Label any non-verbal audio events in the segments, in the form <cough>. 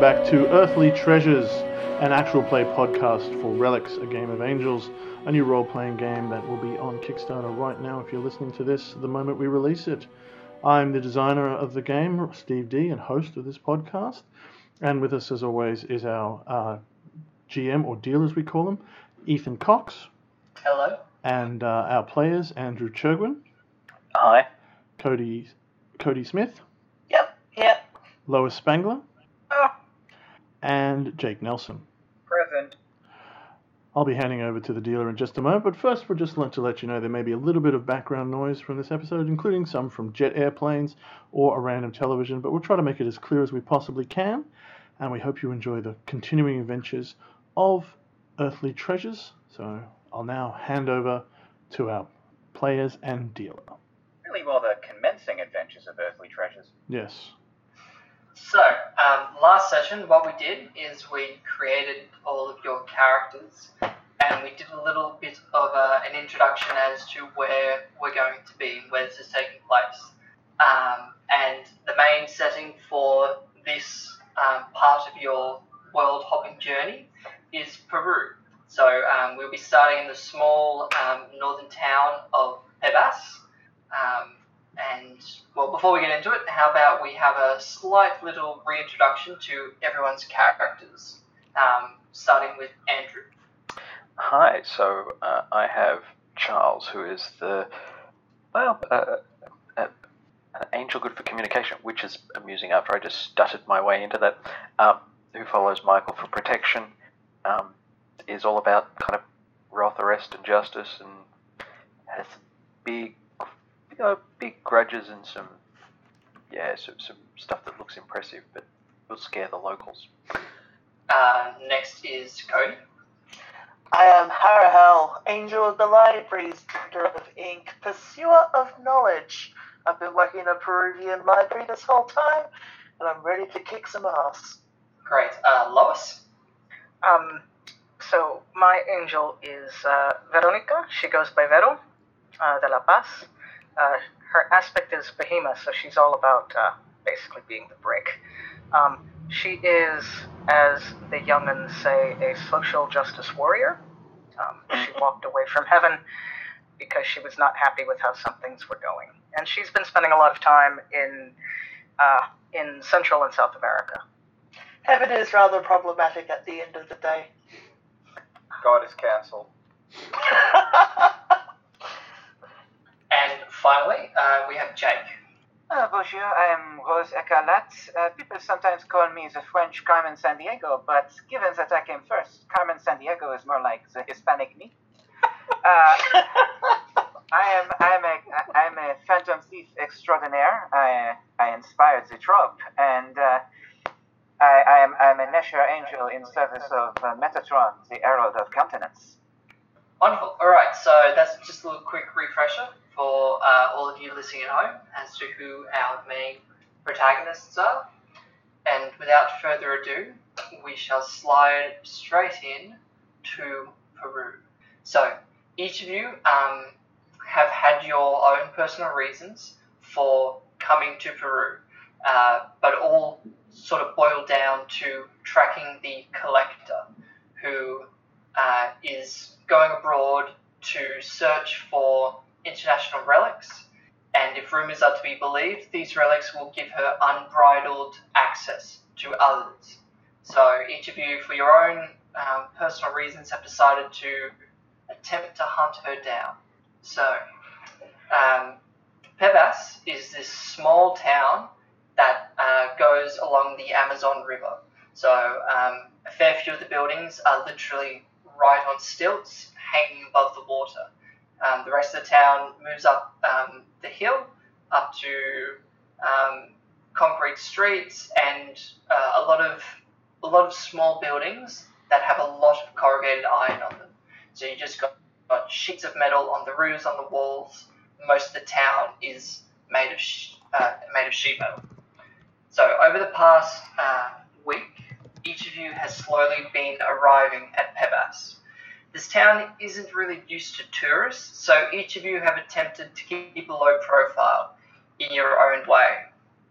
Welcome back to Earthly Treasures, an actual play podcast for Relics, a game of angels, a new role playing game that will be on Kickstarter right now if you're listening to this the moment we release it. I'm the designer of the game, Steve D, and host of this podcast. And with us, as always, is our uh, GM, or deal as we call him, Ethan Cox, Hello. and uh, our players, Andrew Churgwin, Hi. Cody, Cody Smith, Yep. Yep. Lois Spangler, Oh, and Jake Nelson. present. I'll be handing over to the dealer in just a moment, but first we'll just like to let you know there may be a little bit of background noise from this episode, including some from jet airplanes or a random television, but we'll try to make it as clear as we possibly can, and we hope you enjoy the continuing adventures of Earthly Treasures. So I'll now hand over to our players and dealer. really more the commencing adventures of earthly treasures. Yes. So, um, last session, what we did is we created all of your characters and we did a little bit of uh, an introduction as to where we're going to be, where this is taking place. Um, and the main setting for this um, part of your world hopping journey is Peru. So, um, we'll be starting in the small um, northern town of Pebas. And well, before we get into it, how about we have a slight little reintroduction to everyone's characters, um, starting with Andrew. Hi, so uh, I have Charles, who is the, well, uh, uh, an angel good for communication, which is amusing after I just stuttered my way into that, um, who follows Michael for protection, um, is all about kind of wrath, arrest, and justice, and has big, you know, big grudges and some, yeah, some, some stuff that looks impressive, but will scare the locals. Uh, next is Cody. I am Harahel, Angel of the Libraries, Director of Ink, Pursuer of Knowledge. I've been working in a Peruvian library this whole time, and I'm ready to kick some ass. Great. Uh, Lois. Um, so my angel is uh, Veronica. She goes by Vero uh, de la Paz. Uh, her aspect is Behemoth, so she's all about uh, basically being the brick. Um, she is, as the young'uns say, a social justice warrior. Um, she walked away from heaven because she was not happy with how some things were going, and she's been spending a lot of time in uh, in Central and South America. Heaven is rather problematic at the end of the day. God is cancelled. <laughs> Finally, uh, we have Jake. Uh, bonjour, I am Rose Ecalat. Uh, people sometimes call me the French Carmen Sandiego, but given that I came first, Carmen Sandiego is more like the Hispanic me. <laughs> Uh, I am I am a I am a phantom thief extraordinaire. I I inspired the trope, and uh, I I am I am a Nesher angel in service of uh, Metatron, the Herald of Countenance. Wonderful. All right. So that's just a little quick refresher for uh, all of you listening at home as to who our main protagonists are. And without further ado, we shall slide straight in to Peru. So each of you um, have had your own personal reasons for coming to Peru, uh, but all sort of boil down to tracking the collector who uh, is going abroad to search for international relics. And if rumors are to be believed, these relics will give her unbridled access to others. So each of you, for your own um, personal reasons, have decided to attempt to hunt her down. So, um, Pebas is this small town that goes along the Amazon River. So um, a fair few of the buildings are literally right on stilts, hanging above the water. Um, the rest of the town moves up um, the hill, up to um, concrete streets and uh, a lot of a lot of small buildings that have a lot of corrugated iron on them. So you just got, got sheets of metal on the roofs, on the walls. Most of the town is made of sh- uh, made of sheet metal. So over the past uh, week, each of you has slowly been arriving at Pebas. This town isn't really used to tourists, so each of you have attempted to keep a low profile in your own way.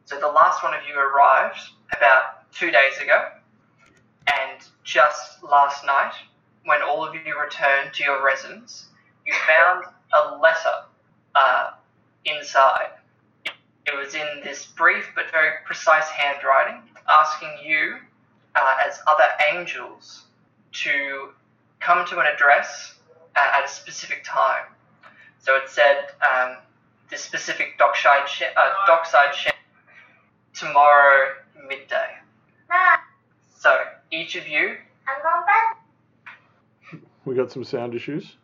So the last one of you arrived about two days ago, and just last night, when all of you returned to your residence, you found a letter uh, inside. It was in this brief but very precise handwriting, asking you, uh, as other angels, to come to an address at, at a specific time. So it said um, the specific dockside, sh- uh, dockside sh- tomorrow midday. So each of you, <laughs> We got some sound issues.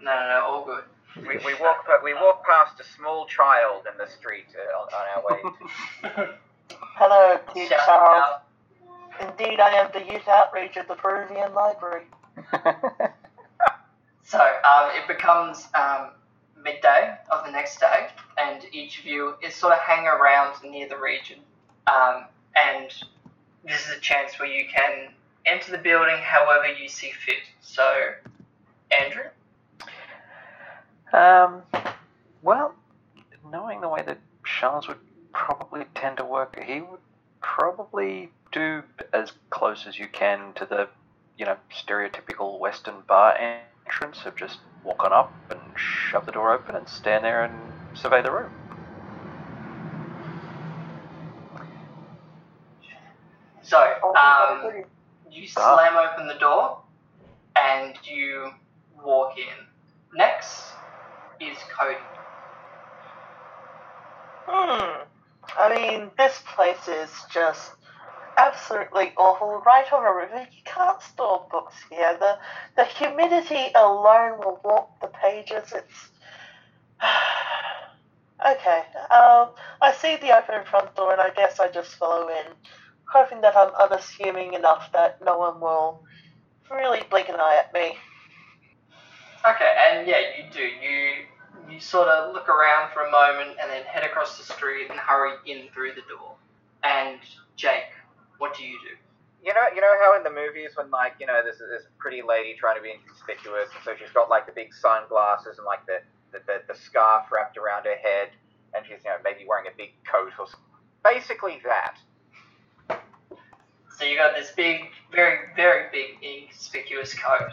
no, no, no, all good. We, we walk we walk past a small child in the street uh, on, on our way. <laughs> Hello, dear Shout Charles. out. Indeed, I am the youth outreach at the Peruvian Library. <laughs> So um, it becomes um, midday of the next day, and each of you is sort of hanging around near the region. Um, and this is a chance where you can enter the building however you see fit. So, Andrew, Um, well, knowing the way that Charles would probably tend to work, he would probably do as close as you can to the, you know, stereotypical Western bar entrance of just walk on up and shove the door open and stand there and survey the room. so um, you slam open the door and you walk in. Next is Cody. Hmm. I mean, this place is just absolutely awful. Right on a river, you can't store books here. The the humidity alone will warp the pages. It's <sighs> okay. Um, I see the open front door, and I guess I just follow in, hoping that I'm unassuming enough that no one will really blink an eye at me. Okay, and yeah, you do. You you sort of look around for a moment and then head across the street and hurry in through the door. And Jake, what do you do? You know, you know how in the movies when like you know there's this pretty lady trying to be inconspicuous, and so she's got like the big sunglasses and like the the, the, the scarf wrapped around her head, and she's you know maybe wearing a big coat or something. basically that. So you got this big, very, very big, inconspicuous coat.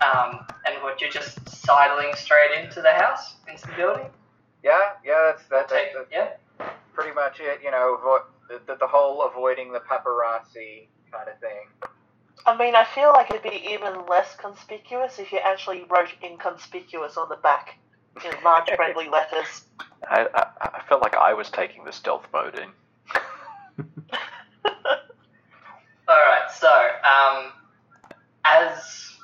Um, and what you're just sidling straight into the house, into the building. Yeah, yeah, that's that, Take, that's, yeah. pretty much it. You know, avo- the, the the whole avoiding the paparazzi kind of thing. I mean, I feel like it'd be even less conspicuous if you actually wrote inconspicuous on the back in large friendly <laughs> letters. I, I, I felt like I was taking the stealth mode in. <laughs> All right. So, um, as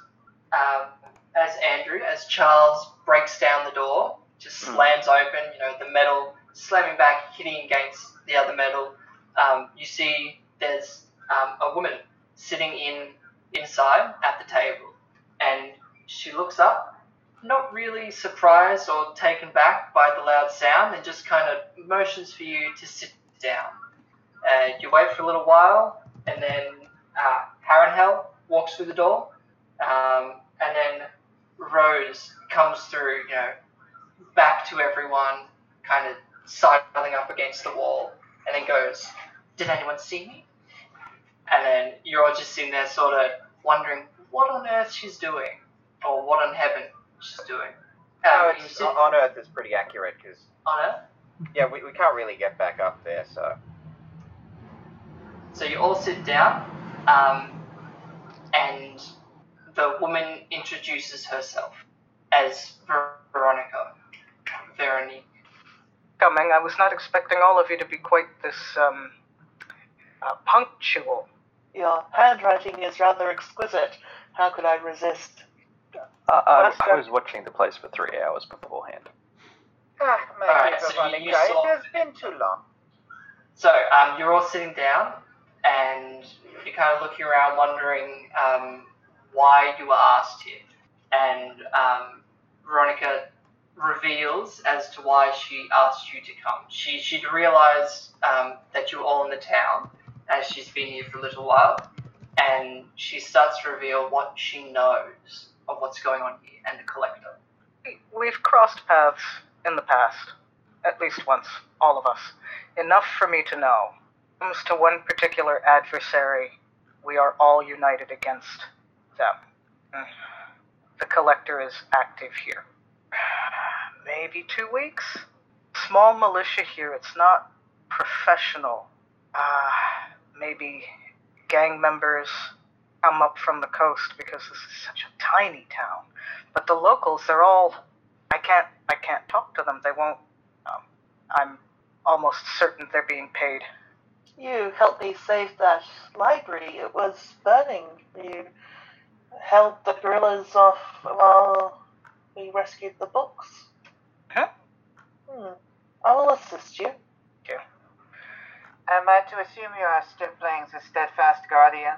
um, as Andrew, as Charles breaks down the door, just Hmm. slams open, you know, the metal slamming back, hitting against the other metal. Um, you see, there's um, a woman sitting in inside at the table, and she looks up, not really surprised or taken back by the loud sound, and just kind of motions for you to sit down. Uh, you wait for a little while, and then uh, walks through the door, um, and then Rose comes through, you know, back to everyone, kind of sidling up against the wall, and then goes, "Did anyone see me?" And then you're all just sitting there, sort of wondering what on earth she's doing, or what on heaven she's doing. No, Um, sit on Earth is pretty accurate because on Earth. yeah, we, we can't really get back up there. So So you all sit down, um, and the woman introduces herself as Ver- Veronica. Veronique. Coming. I was not expecting all of you to be quite this um, uh, punctual. Your handwriting is rather exquisite. How could I resist? Uh, I, I was watching the place for three hours beforehand. Ah, my Alright, dear so Veronica, you saw- it has been too long. So um, you're all sitting down, and you're kind of looking around, wondering um, why you were asked here. And um, Veronica reveals as to why she asked you to come. She she'd realised um, that you were all in the town, as she's been here for a little while, and she starts to reveal what she knows of what's going on here and the collector. We've crossed paths in the past, at least once, all of us. Enough for me to know. Comes to one particular adversary, we are all united against them. The collector is active here. Maybe two weeks? Small militia here, it's not professional. Uh, maybe gang members come up from the coast because this is such a tiny town. But the locals, they're all. I can't. I can't talk to them. They won't. Um, I'm almost certain they're being paid. You helped me save that library. It was burning. You held the guerrillas off while we rescued the books. Huh? Hmm. I will assist you. Am I to assume you are still playing the Steadfast Guardian?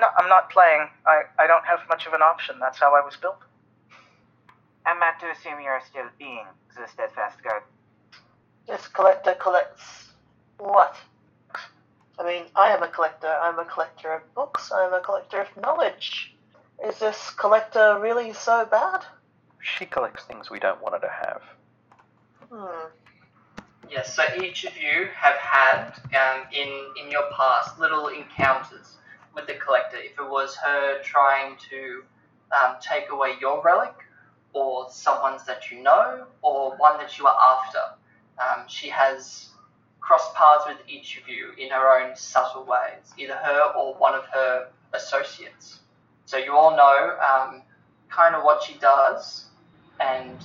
No, I'm not playing. I, I don't have much of an option. That's how I was built. Am I to assume you are still being the Steadfast Guardian? This collector collects what? I mean, I am a collector. I'm a collector of books. I'm a collector of knowledge. Is this collector really so bad? She collects things we don't want her to have. Hmm. Yes, so each of you have had um, in in your past little encounters with the collector. If it was her trying to um, take away your relic, or someone's that you know, or one that you are after, um, she has crossed paths with each of you in her own subtle ways, either her or one of her associates. So you all know um, kind of what she does, and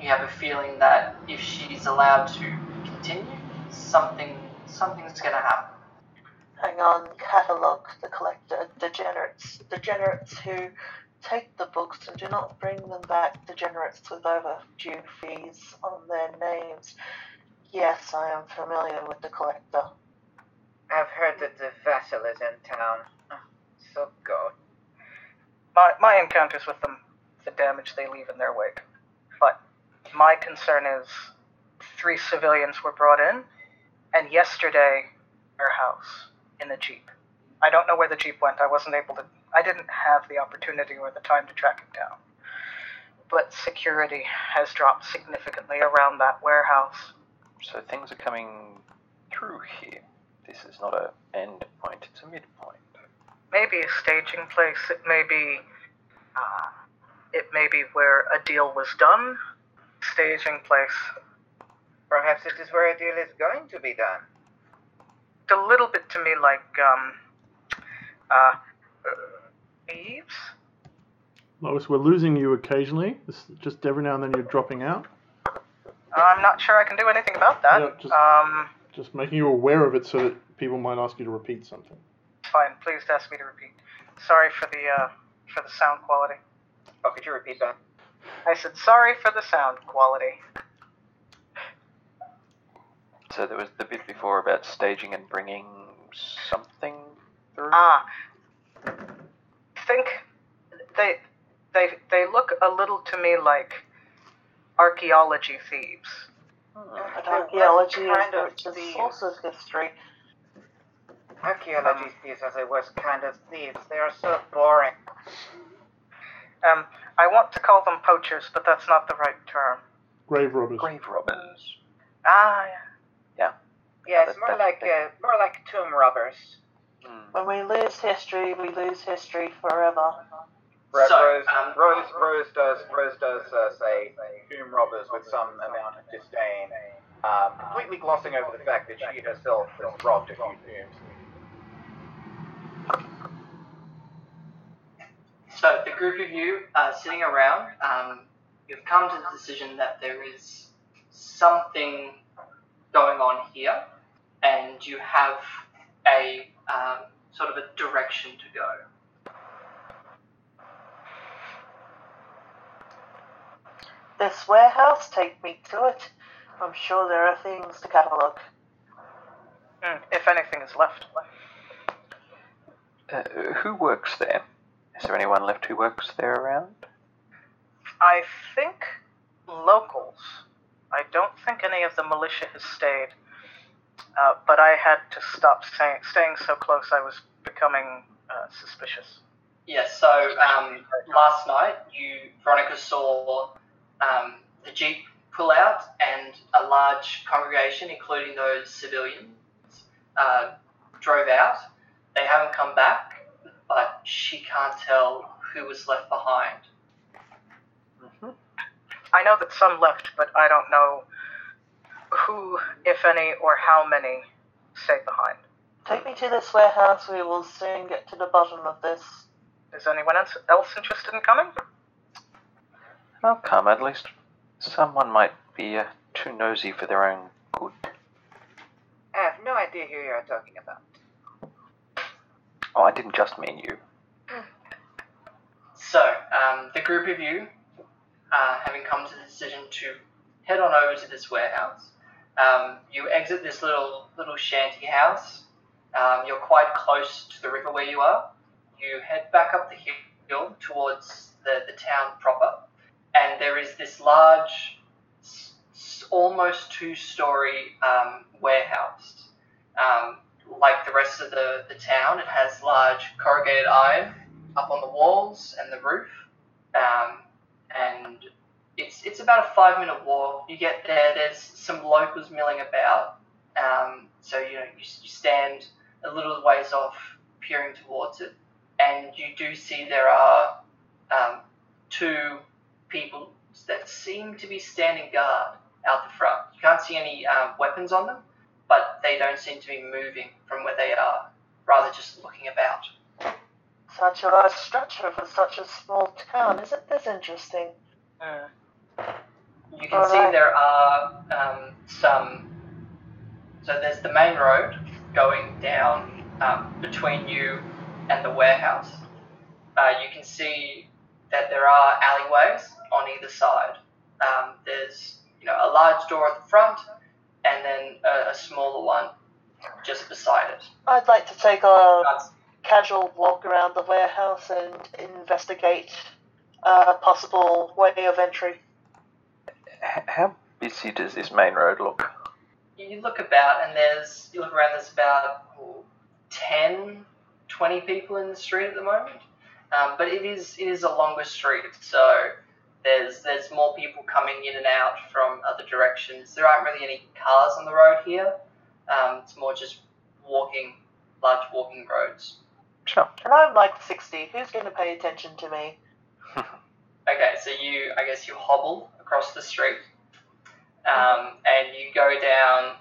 you have a feeling that if she's allowed to continue, something something's going to happen. Hang on, catalogue the collector. Degenerates. Degenerates who take the books and do not bring them back. Degenerates with overdue fees on their names. Yes, I am familiar with the collector. I've heard that the vassal is in town. Oh, so go. My, my encounters with them, the damage they leave in their wake. My concern is three civilians were brought in, and yesterday, our house in a jeep. I don't know where the jeep went. I wasn't able to. I didn't have the opportunity or the time to track it down. But security has dropped significantly around that warehouse. So things are coming through here. This is not an end point, it's a midpoint. Maybe a staging place. It may be. Uh, it may be where a deal was done. Staging place. Perhaps it is where a deal is going to be done. It's a little bit to me like um uh, Eves. Lois, we're losing you occasionally. This, just every now and then you're dropping out. I'm not sure I can do anything about that. Yeah, just- Um, Just making you aware of it so that people might ask you to repeat something. fine. Please ask me to repeat. Sorry for the uh for the sound quality. Oh, could you repeat that? I said sorry for the sound quality. So there was the bit before about staging and bringing something through. Ah, think they they they look a little to me like archaeology thieves. But archaeology is kind the of richest thieves. source of history. Archaeology thieves are the worst kind of thieves. They are so boring. Um, I want to call them poachers, but that's not the right term. Grave robbers. Grave robbers. Ah, yeah. Yeah, it's that- more that- like that- uh, more like tomb robbers. Hmm. When we lose history, we lose history forever. Rose, So, Rose, um, Rose, Rose does Rose does uh, say tomb robbers with some amount of disdain, um, completely glossing over the fact that she herself has robbed a few tombs. So the group of you uh, sitting around, um, you've come to the decision that there is something going on here, and you have a um, sort of a direction to go. This warehouse, take me to it. I'm sure there are things to catalogue. Mm, if anything is left. Uh, who works there? Is there anyone left who works there around? I think locals. I don't think any of the militia has stayed. Uh, but I had to stop staying, staying so close I was becoming uh, suspicious. Yes. so um, last night, you Veronica saw um, the jeep pull out, and a large congregation, including those civilians, uh, drove out. They haven't come back, but she can't tell who was left behind. I know that some left, but I don't know who, if any, or how many stayed behind. Take me to this warehouse. We will soon get to the bottom of this. Is anyone else, else interested in coming? I'll come. At least someone might be uh, too nosy for their own good. I have no idea who you're talking about. Oh, I didn't just mean you. So, um, the group of you, uh, having come to the decision to head on over to this warehouse, um, you exit this little little shanty house. Um, you're quite close to the river where you are. You head back up the hill towards the, the town proper, and there is this large, s- almost two-story um, warehouse. Like the rest of the, the town, it has large corrugated iron up on the walls and the roof. Um, and it's it's about a five minute walk. You get there. There's some locals milling about. Um, so you know you, you stand a little ways off, peering towards it, and you do see there are um, two people that seem to be standing guard out the front. You can't see any um, weapons on them, they don't seem to be moving from where they are, rather just looking about. Such a large structure for such a small town. Isn't this interesting? Uh, You can see Alright. there are um, some. So there's the main road going down um, between you and the warehouse. Uh, you can see that there are alleyways on either side. Um, there's you know a large door at the front, and then a, a smaller one just beside it. I'd like to take a That's- casual walk around the warehouse and investigate a possible way of entry. How busy does this main road look? you look about and there's you look around there's about oh, 10 20 people in the street at the moment um, but it is it is a longer street so there's there's more people coming in and out from other directions there aren't really any cars on the road here um, it's more just walking large walking roads Sure. And I'm like 60. Who's going to pay attention to me? <laughs> Okay, so you, I guess you hobble across the street, um, and you go down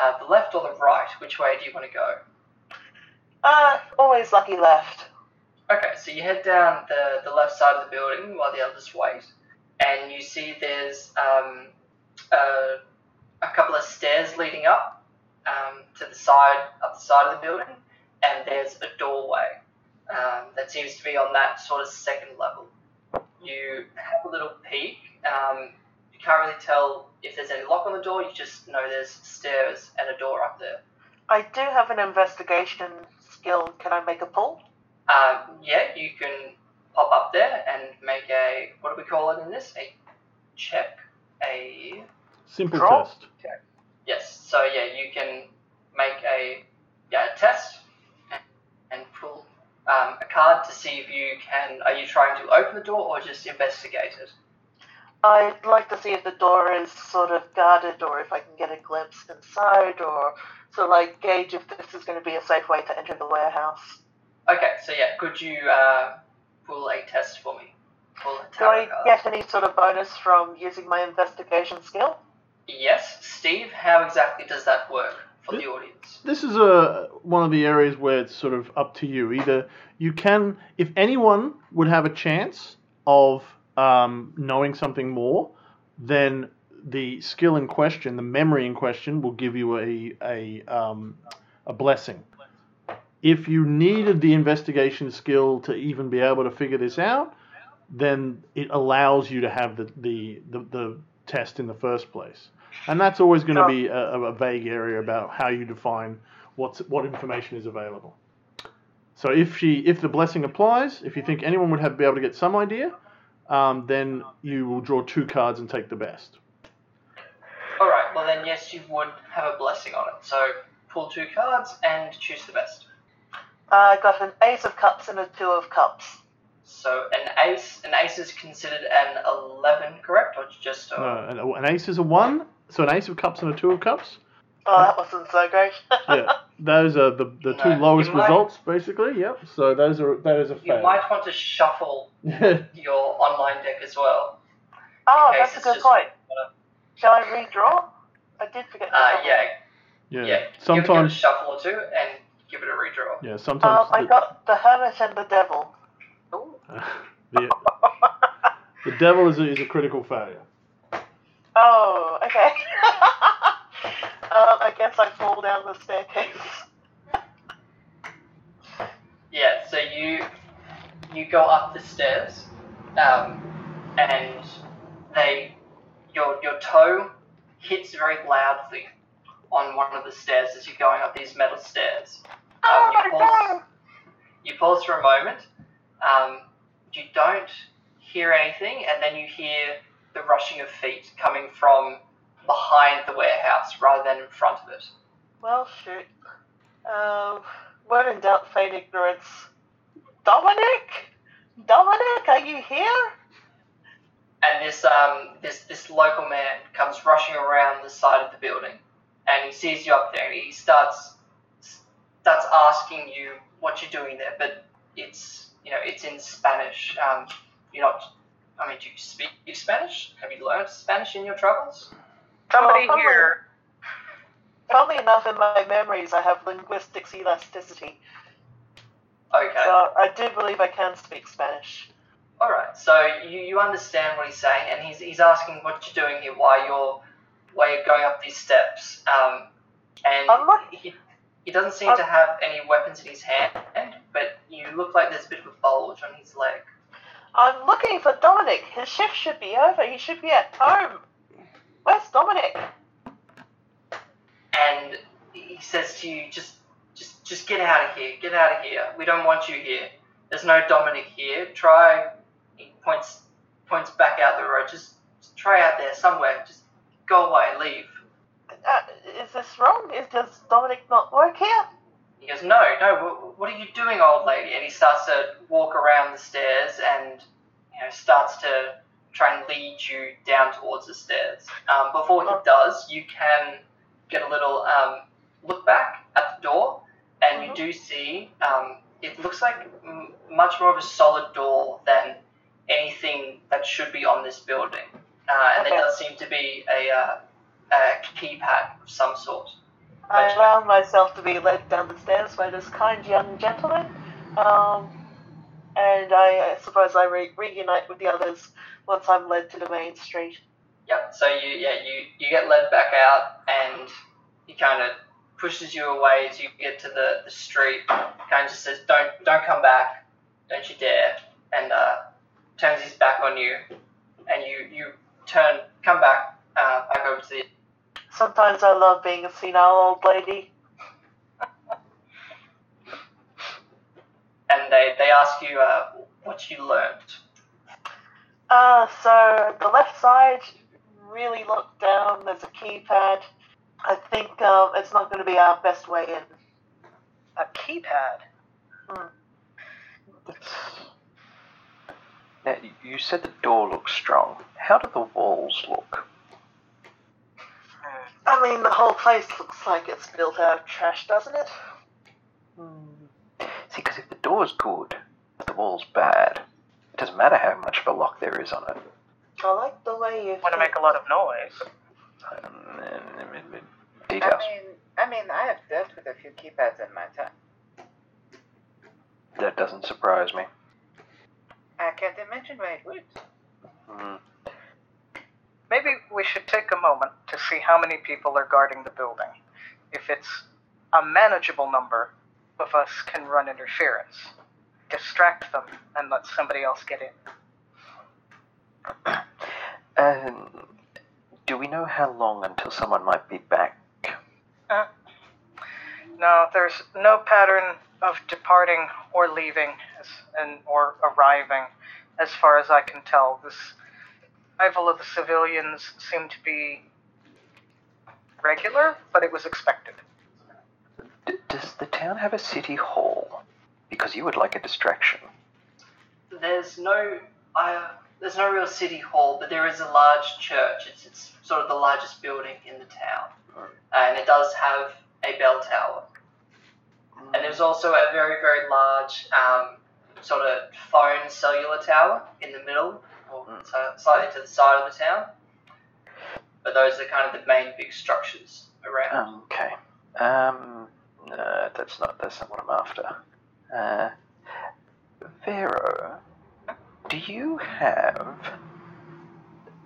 uh, the left or the right. Which way do you want to go? Ah, always lucky left. Okay, so you head down the, the left side of the building while the others wait, and you see there's um, a, a couple of stairs leading up um, to the side up the side of the building, and there's a doorway um, that seems to be on that sort of second level. You have a little peek. Um, you can't really tell if there's any lock on the door. You just know there's stairs and a door up there. I do have an investigation skill. Can I make a pull? Um, yeah, you can pop up there and make a what do we call it in this? A check. A Simple Draw? test. yes. So yeah, you can make a yeah a test and, and pull um, a card to see if you can. Are you trying to open the door or just investigate it? I'd like to see if the door is sort of guarded or if I can get a glimpse inside or so like gauge if this is going to be a safe way to enter the warehouse. Okay, so yeah, could you uh, pull a test for me? Pull a Do I card. get any sort of bonus from using my investigation skill? Yes, Steve. How exactly does that work for the audience? This is a one of the areas where it's sort of up to you. Either you can, if anyone would have a chance of um, knowing something more, then the skill in question, the memory in question, will give you a a um, a blessing. If you needed the investigation skill to even be able to figure this out, then it allows you to have the the, the, the test in the first place. And that's always going to be a, a vague area about how you define what's what information is available. So if she if the blessing applies, if you think anyone would have be able to get some idea, um, then you will draw two cards and take the best. Alright, well then yes, you would have a blessing on it. So pull two cards and choose the best. I got an ace of cups and a two of cups. So an ace, an ace is considered an eleven, correct, or just a, No, an, an ace is a one, so an ace of cups and a two of cups. Oh, that wasn't so great. <laughs> Yeah, those are the, the two No, lowest might- results, basically. Yep. So those are that is a you might want to shuffle <laughs> your online deck as well. oh, that's a it's good just- point. Shall I redraw? I did forget to Uh, yeah, yeah. yeah. Give, give Sometimes. shuffle or two and give it a redraw. Yeah. Sometimes. Um, I got the hermit and the devil. <laughs> the, the devil is a, is a critical failure. Oh, okay. <laughs> um, I guess I fall down the staircase. Yeah, so you you go up the stairs, um, and they your your toe hits very loudly on one of the stairs as you're going up these metal stairs. Oh Um, you, pause, you pause for a moment. Um, you don't hear anything, and then you hear the rushing of feet coming from behind the warehouse rather than in front of it. Well, shoot. Um, when in doubt, feign ignorance. Dominic? Dominic, are you here? and this um this this local man comes rushing around the side of the building, and he sees you up there, and he starts starts asking you what you're doing there, but it's you know it's in Spanish. Um, you're not. I mean, do you speak Spanish? Have you learned Spanish in your travels? Somebody Well, here. Funnily enough, in my memories, I have linguistics elasticity, Okay. so I do believe I can speak Spanish. All right. So you, you understand what he's saying, and he's he's asking what you're doing here, why you're why you're going up these steps. Um, and not- he he doesn't seem to have any weapons in his hand, but you look like there's a bit of a bulge on his leg. I'm looking for Dominic. His shift should be over. He should be at home. Where's Dominic? And he says to you, just just just get out of here, get out of here. We don't want you here. There's no Dominic here. Try. He points points back out the road. Just, just try out there somewhere. Just go away, leave. Uh, is this wrong? Is does Dominic not work here? He goes, no, no, what, are you doing, old lady? And he starts to walk around the stairs and, you know, starts to try and lead you down towards the stairs. Um, before he does, you can get a little um, look back at the door, and you do see um, it looks like m- much more of a solid door than anything that should be on this building. Uh, and there does seem to be a, uh, a keypad of some sort. I allow myself to be led down the stairs by this kind young gentleman, um, and I, I suppose I re- reunite with the others once I'm led to the main street. Yep. So you yeah you you get led back out and he kind of pushes you away as you get to the, the street. Kind of just says don't don't come back, don't you dare, and uh, turns his back on you, and you you turn come back uh, back over to the Sometimes I love being a senile old lady. and they they ask you uh, what you learned. Uh, so the left side, really look down, there's a keypad. I think um, it's not going to be our best way in. A keypad. Now, you said the door looks strong. How do the walls look? I mean, the whole place looks like it's built out of trash, doesn't it? See, because if the door's good, but the wall's bad, it doesn't matter how much of a lock there is on it. I like the way you. Want to make a lot of noise. Um, and- and- and- I mean, I mean, I have dealt with a few keypads in my time. That doesn't surprise me. I can't imagine why it would. Hmm. maybe we should take a moment to see how many people are guarding the building. If it's a manageable number of us can run interference, distract them, and let somebody else get in. <clears throat> Um, do we know how long until someone might be back? Uh, no, there's no pattern of departing or leaving as, and or arriving, as far as I can tell. This arrival of the civilians seemed to be regular, but it was expected. D- does the town have a city hall? Because you would like a distraction. There's no, uh, there's no real city hall, but there is a large church. It's, it's sort of the largest building in the town, and it does have a bell tower. And there's also a very, very large um, sort of phone cellular tower in the middle, or so slightly to the side of the town. But those are kind of the main big structures around. Okay. Um, no, that's not that's not what I'm after. Uh, Vero, do you have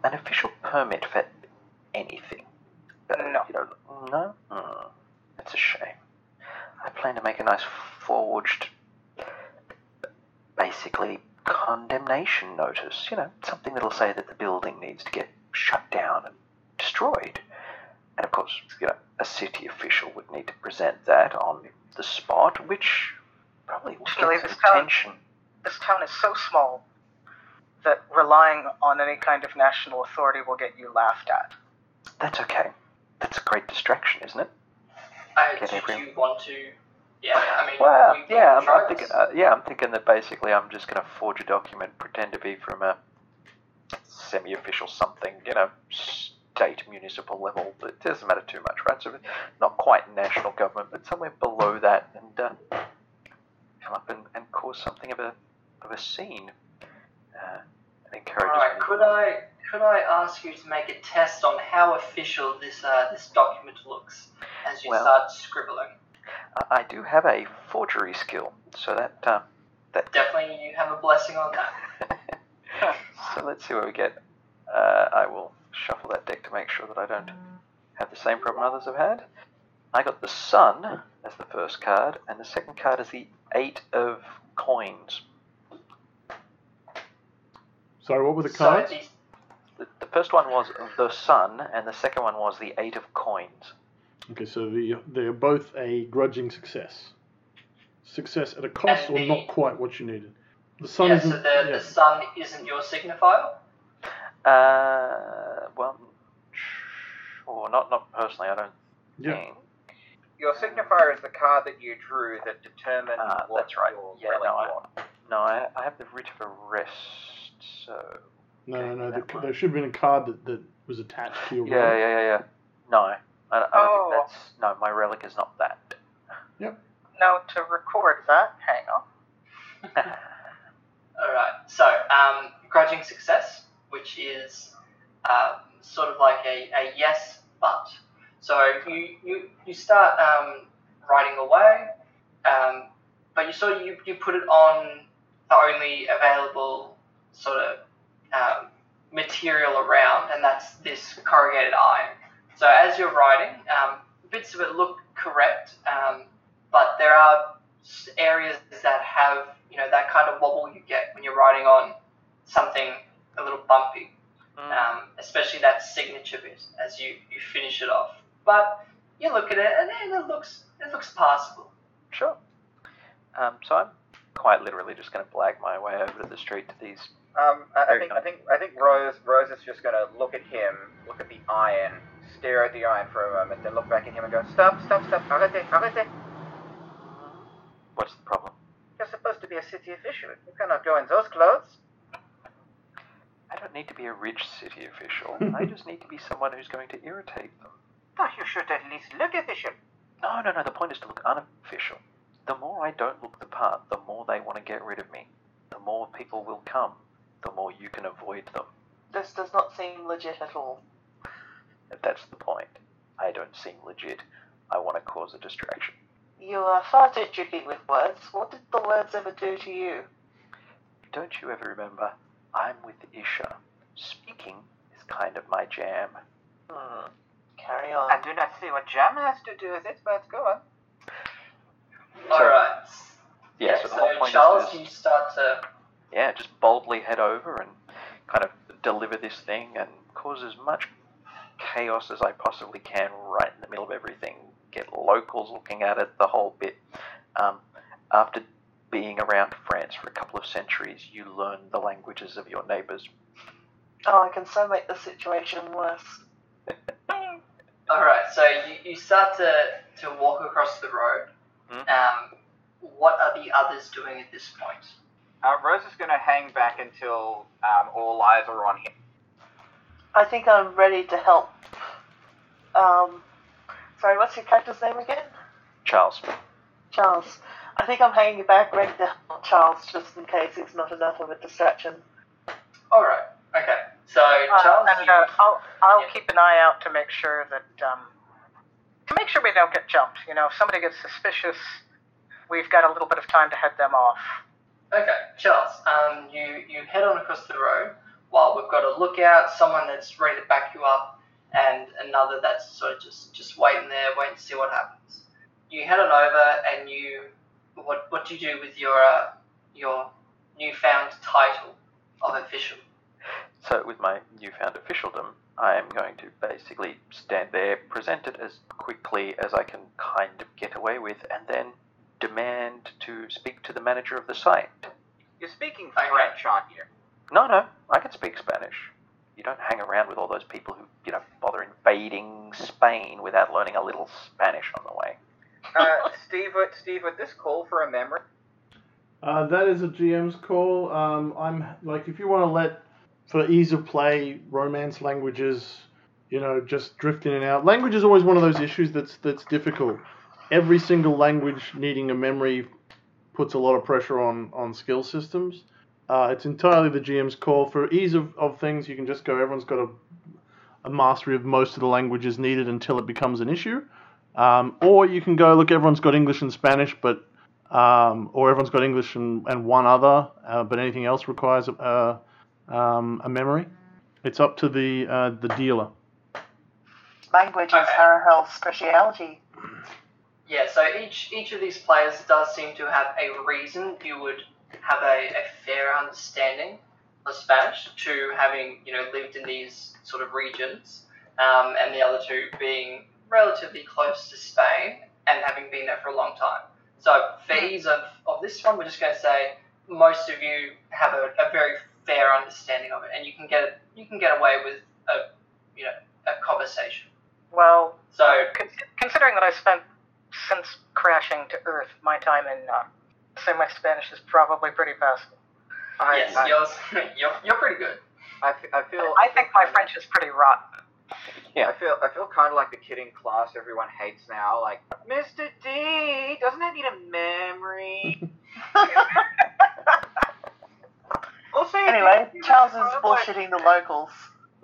an official permit for anything? Uh, No. You know, no. Hmm, that's a shame. I plan to make a nice forged, basically condemnation notice. You know, something that'll say that the building needs to get shut down and destroyed. And of course, you know, a city official would need to present that on the spot, which probably will Actually, get this some town- attention. This town is so small that relying on any kind of national authority will get you laughed at. That's okay. That's a great distraction, isn't it? Uh, Get do everyone- you want to? Yeah, I mean, Well, we, yeah, I'm, I'm thinking. Uh, yeah, I'm thinking that basically I'm just going to forge a document, pretend to be from a semi-official something, you know, state municipal level. It doesn't matter too much, right? So not quite national government, but somewhere below that, and uh, come up and, and cause something of a of a scene. Uh, and encourage. All right, could I could I ask you to make a test on how official this uh, this document looks as you Well- start scribbling? I, I do have a forgery skill, so that uh, that <laughs> Definitely, you have a blessing on that. <laughs> so let's see what we get. Uh, I will shuffle that deck to make sure that I don't have the same problem others have had. I got the Sun as the first card, and the second card is the Eight of Coins. Sorry, what were the cards? these- The, the first one was the Sun, and the second one was the Eight of Coins. Okay, so the, they're both a grudging success. Success at a cost And or the- not quite what you needed. The sun yeah, isn't. so the, yeah. the sun isn't your signifier. Uh, well, sure, not not personally. I don't Yeah. think. Your signifier is the card that you drew that determined Ah, what that's right. your Yeah, relic no, I- was. No, I, I have the Writ of Arrest, so No, no, no. The, there should have been a card that, that was attached to your Yeah, relic. yeah, yeah, yeah. No, I, I don't Oh. think that's no. My relic is not that. Now, to record that, hang on. <laughs> All right. So, um, grudging success, which is um, sort of like a, a yes, but. So you you, you start um, writing away, um, but you sort of you, you put it on the only available sort of um, material around, and that's this corrugated iron. So as you're writing, um, bits of it look correct, um, but there are areas that have you know that kind of wobble you get when you're writing on something a little bumpy, um, especially that signature bit as you, you finish it off. But you look at it and it looks it looks passable. Sure. Um, so I'm quite literally just going to blag my way over to the street to these. Um, I, I think I think I think Rose Rose is just gonna look at him, look at the iron, stare at the iron for a moment, then look back at him and go, "Stop, stop, stop! Arrête, arrête! What's the problem? You're supposed to be a city official. You cannot go in those clothes." I don't need to be a rich city official. <laughs> I just need to be someone who's going to irritate them. Oh, you should at least look official. No, no, no. The point is to look unofficial. The more I don't look the part, the more they want to get rid of me. The more people will come. The more you can avoid them. This does not seem legit at all. That's the point. I don't seem legit. I want to cause a distraction. You are far too tricky with words. What did the words ever do to you? Don't you ever remember? I'm with Isha. Speaking is kind of my jam. Hmm. Carry on. I do not see what jam has to do with it, but go on. Alright. Yeah, so the whole point Charles, is you start to. yeah, just boldly head over and kind of deliver this thing and cause as much chaos as I possibly can right in the middle of everything. Get locals looking at it, the whole bit. Um, after being around France for a couple of centuries, you learn the languages of your neighbours. Oh, I can so make the situation worse. <laughs> Alright, so you, you start to, to walk across the road. Mhm. Um, what are the others doing at this point? Uh, Rose is going to hang back until um, all eyes are on him. I think I'm ready to help. Um, sorry, what's your character's name again? Charles. Charles. I think I'm hanging you back, ready to help Charles, just in case it's not enough of a distraction. Alright, okay. So, Uh, Charles, and you, uh, I'll I'll Yeah. keep an eye out to make sure that um, to make sure we don't get jumped. You know, if somebody gets suspicious, we've got a little bit of time to head them off. Okay, Charles, um, you, you head on across the road while we've got a lookout, someone that's ready to back you up, and another that's sort of just, just waiting there, waiting to see what happens. You head on over and you, what, what do you do with your, uh, your newfound title of official? So, with my newfound officialdom, I am going to basically stand there, present it as quickly as I can kind of get away with, and then demand to speak to the manager of the site. You're speaking Okay. French, aren't you? No, no, I can speak Spanish. You don't hang around with all those people who, you know, bother invading Spain without learning a little Spanish on the way. <laughs> Uh, Steve, would, Steve, would this call for a memory? Uh, that is a GM's call. Um, I'm like, if you want to let, for ease of play, romance languages, you know, just drift in and out. Language is always one of those issues that's that's difficult. Every single language needing a memory puts a lot of pressure on on skill systems. Uh, it's entirely the GM's call. For ease of, of things, you can just go. Everyone's got a, a mastery of most of the languages needed until it becomes an issue. Um, or you can go look. Everyone's got English and Spanish, but um, or everyone's got English and, and one other, uh, but anything else requires a, um, a memory. It's up to the uh, the dealer. Language is Okay. Harahel's speciality. Yeah, so each each of these players does seem to have a reason you would have a, a fair understanding of Spanish to having you know lived in these sort of regions, um, and the other two being relatively close to Spain and having been there for a long time. So ease of, of this one, we're just going to say most of you have a, a very fair understanding of it, and you can get you can get away with a you know a conversation. Well, So considering that I spent since crashing to Earth my time in, uh, say my Spanish is probably pretty passable. I, yes, I, yours <laughs> you're, you're pretty good. I, fe- I feel. I think my kinda- French is pretty rotten. I feel I feel kind of like the kid in class everyone hates now. Like Mr. D doesn't that need a memory? <laughs> also, you Anyway, Charles is like- bullshitting the locals.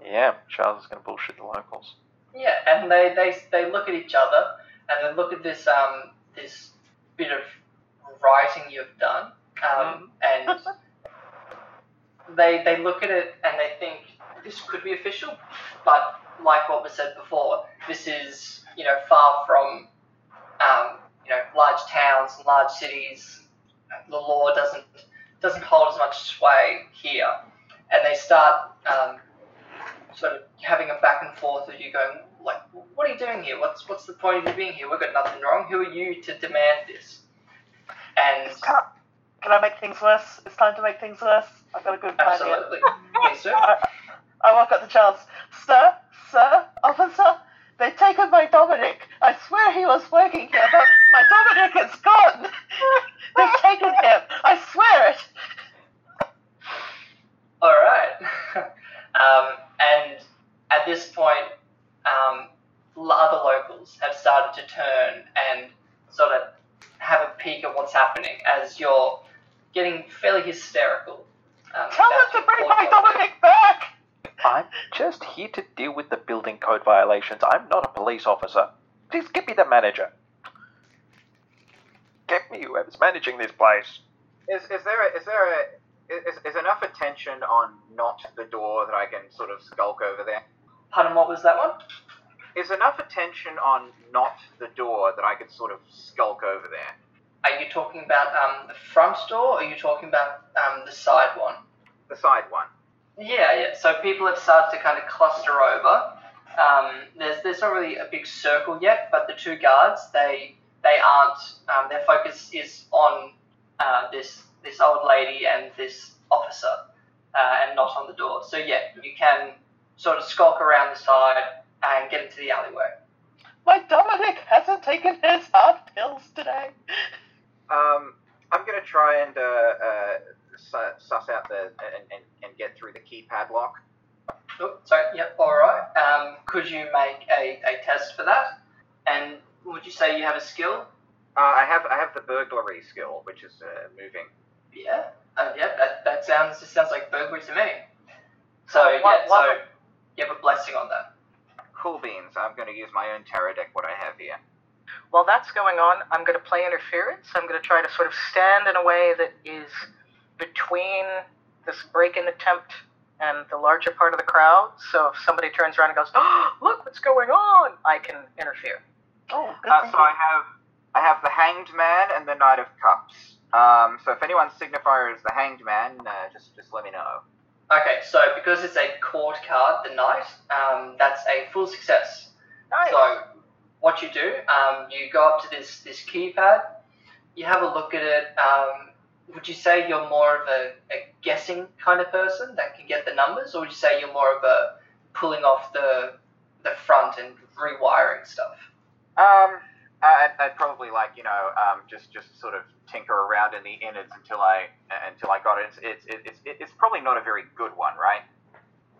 Yeah, Charles is going to bullshit the locals. Yeah, and they, they, they look at each other and they look at this um this bit of writing you've done, um, <laughs> and they they look at it and they think this could be official, but like what was said before, this is you know far from um, you know large towns and large cities. The law doesn't doesn't hold as much sway here, and they start um, sort of having a back and forth of you going like what are you doing here? What's what's the point of you being here? We've got nothing wrong. Who are you to demand this and Can I, can I make things worse? It's time to make things worse. I've got a good plan here. absolutely please <laughs> do I, I walk up to Charles. Sir, sir, officer, they've taken my Dominic. I swear he was working here, but my Dominic is gone. <laughs> they've taken him. I swear it. all right <laughs> um, and at this point um, other locals have started to turn and sort of peek at what's happening as you're getting fairly hysterical um, Tell them to bring my Dominic back. I'm just here to deal with the building code violations. I'm not a police officer. Please get me the manager. Get me whoever's managing this place. Is, is there a, is there a Is, is enough attention on not the door that I can sort of skulk over there? Pardon, what was that one? Is enough attention on not the door that I could sort of skulk over there? Are you talking about um, the front door, or are you talking about um, the side one? The side one. Yeah, yeah. So people have started to kind of cluster over. Um, there's there's not really a big circle yet, but the two guards they they aren't. Um, their focus is on uh, this this old lady and this officer, uh, and not on the door. So yeah, you can sort of skulk around the side and get into the alleyway. My Dominic hasn't taken his hard pills today. <laughs> Um, I'm gonna try and uh, uh, su- suss out the and, and, and get through the keypad lock. Oh, sorry. Yep. All right. Um, could you make a, a test for that? And would you say you have a skill? Uh, I have I have the burglary skill, which is uh, moving. Yeah. Uh, yeah. That, that sounds just sounds like burglary to me. So Oh, what- yeah. what- so you have a blessing on that. Cool beans. I'm gonna use my own tarot deck. What I have here. While that's going on, I'm going to play interference. I'm going to try to sort of stand in a way that is between this break-in attempt and the larger part of the crowd. So if somebody turns around and goes, oh, "Look what's going on," I can interfere. Oh, good Uh, so I have I have the Hanged Man and the Knight of Cups. Um, so if anyone's signifier is the Hanged Man, uh, just just let me know. Okay. So because it's a court card, the knight, um, that's a full success. Nice. So what you do, um, you go up to this this keypad, you have a look at it. Um, would you say you're more of a, a guessing kind of person that can get the numbers, or would you say you're more of a pulling off the the front and rewiring stuff? Um, I'd, I'd probably like you know um, just just sort of tinker around in the innards until I until I got it. It's it's it's, it's probably not a very good one, right?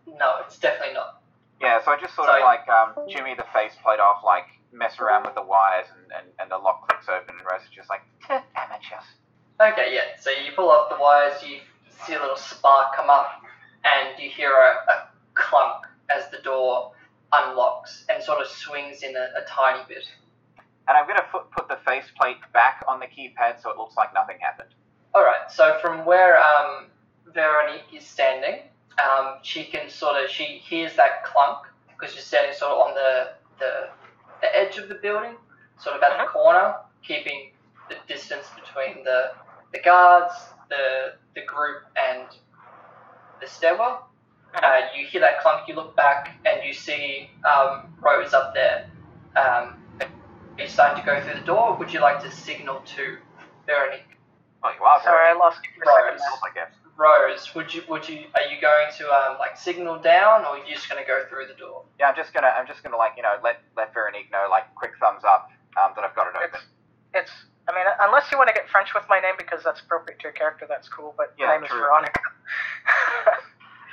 No, it's definitely not. Yeah, so I just sort So- of like um, jimmy the faceplate off, like mess around with the wires, and, and, and the lock clicks open, and Rose is just like amateurs. Okay, yeah. So you pull off the wires, you see a little spark come up, and you hear a, a clunk as the door unlocks and sort of swings in a, a tiny bit. And I'm gonna put put the faceplate back on the keypad so it looks like nothing happened. All right. So from where um, Veronique is standing, um, she can sort of she hears that clunk because she's standing sort of on the, the the edge of the building, sort of at the corner, keeping the distance between the the guards, the the group, and the stairwell. Uh, you hear that clunk. You look back and you see um, Rose up there. Um, are you starting to go through the door? Would you like to signal to Veronique? Oh, you are Sorry, I very- lost you for a second. Rose. I guess. Rose, would you would you are you going to um like signal down or are you just gonna go through the door? Yeah, I'm just gonna I'm just gonna like you know let let Veronique know like quick thumbs up um, that I've got it open. It's, it's. I mean, unless you want to get French with my name because that's appropriate to your character, that's cool. But Yeah, my name true. is Veronica.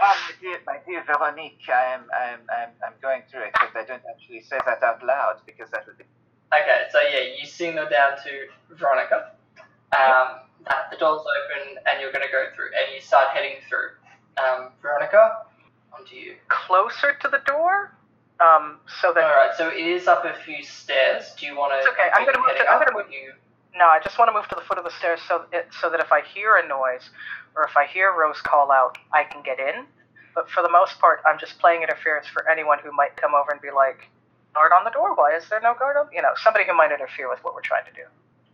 Um, my dear, my dear Veronique, I am, I am, I'm, I'm going through it, but I don't actually say that out loud because that would be. Okay, so yeah, you signal down to Veronica. Um, that the door's open and you're gonna go through and you start heading through. Um, Veronica, onto you. Closer to the door, um, so that Alright, so it is up a few stairs. Do you wanna It's okay, I'm gonna move heading to- I'm gonna move- you No, I just want to move to the foot of the stairs so it, so that if I hear a noise or if I hear Rose call out, I can get in. But for the most part, I'm just playing interference for anyone who might come over and be like, "Guard on the door? Why is there no guard on?" You know, somebody who might interfere with what we're trying to do.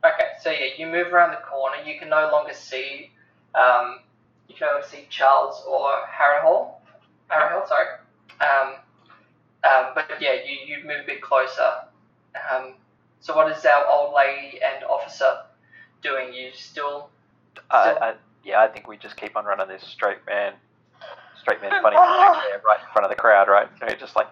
Okay, so yeah, you move around the corner. You can no longer see, um, you can only see Charles or Harahel. Harry Hall, sorry. Um, um, but yeah, you, you move a bit closer. Um, so what is our old lady and officer doing? You still, Uh, I, yeah, I think we just keep on running this straight man, straight man <laughs> funny there, right in front of the crowd, right? So you're just like,